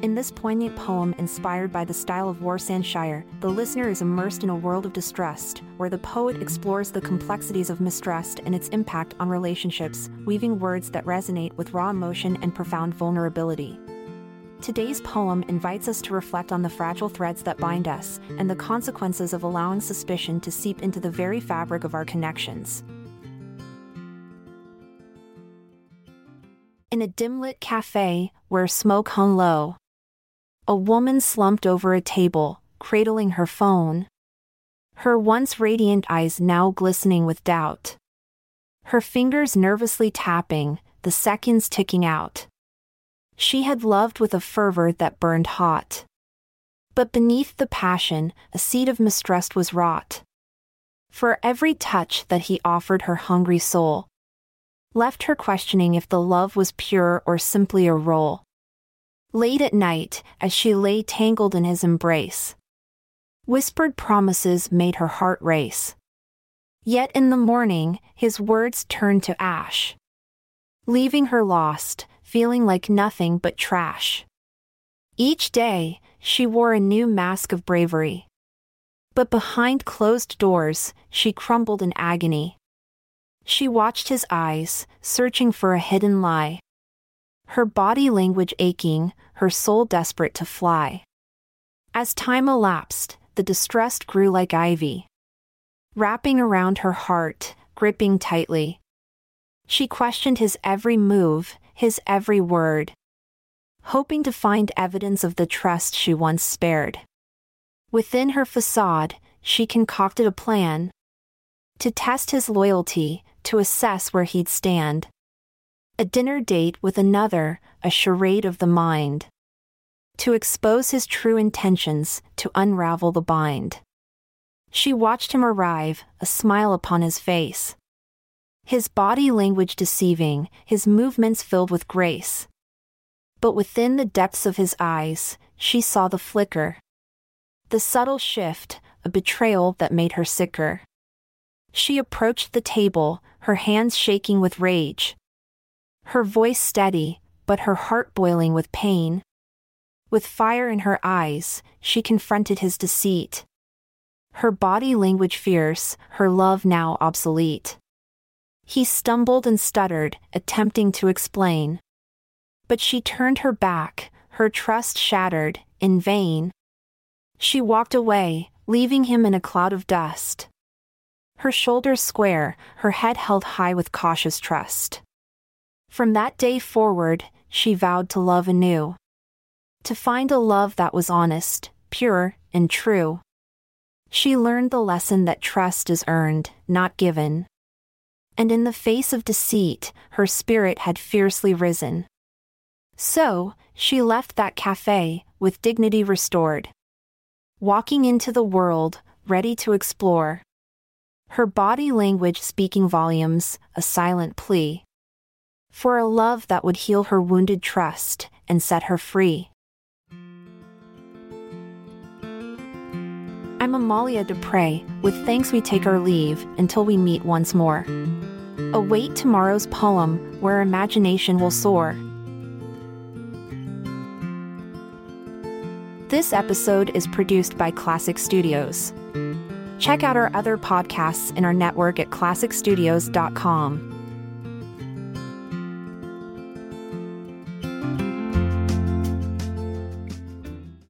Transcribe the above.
In this poignant poem inspired by the style of Warsan Shire, the listener is immersed in a world of distrust, where the poet explores the complexities of mistrust and its impact on relationships, weaving words that resonate with raw emotion and profound vulnerability. Today's poem invites us to reflect on the fragile threads that bind us and the consequences of allowing suspicion to seep into the very fabric of our connections. In a dim lit cafe, where smoke hung low, a woman slumped over a table, cradling her phone. Her once radiant eyes now glistening with doubt. Her fingers nervously tapping, the seconds ticking out. She had loved with a fervor that burned hot. But beneath the passion, a seed of mistrust was wrought. For every touch that he offered her hungry soul left her questioning if the love was pure or simply a role. Late at night, as she lay tangled in his embrace, whispered promises made her heart race. Yet in the morning, his words turned to ash, leaving her lost, feeling like nothing but trash. Each day, she wore a new mask of bravery. But behind closed doors, she crumbled in agony. She watched his eyes, searching for a hidden lie her body language aching, her soul desperate to fly. As time elapsed, the distrust grew like ivy, wrapping around her heart, gripping tightly. She questioned his every move, his every word, hoping to find evidence of the trust she once spared. Within her facade, she concocted a plan to test his loyalty, to assess where he'd stand a dinner date with another, a charade of the mind. To expose his true intentions, to unravel the bind. She watched him arrive, a smile upon his face. His body language deceiving, his movements filled with grace. But within the depths of his eyes, she saw the flicker. The subtle shift, a betrayal that made her sicker. She approached the table, her hands shaking with rage, her voice steady, but her heart boiling with pain. With fire in her eyes, she confronted his deceit. Her body language fierce, her love now obsolete. He stumbled and stuttered, attempting to explain. But she turned her back, her trust shattered, in vain. She walked away, leaving him in a cloud of dust. Her shoulders square, her head held high with cautious trust. From that day forward, she vowed to love anew. To find a love that was honest, pure, and true. She learned the lesson that trust is earned, not given. And in the face of deceit, her spirit had fiercely risen. So, she left that cafe, with dignity restored. Walking into the world, ready to explore. Her body language speaking volumes, a silent plea for a love that would heal her wounded trust and set her free. I'm Amalia Dupre. With thanks, we take our leave until we meet once more. Await tomorrow's poem where imagination will soar. This episode is produced by Klassic Studios. Check out our other podcasts in our network at klassicstudios.com.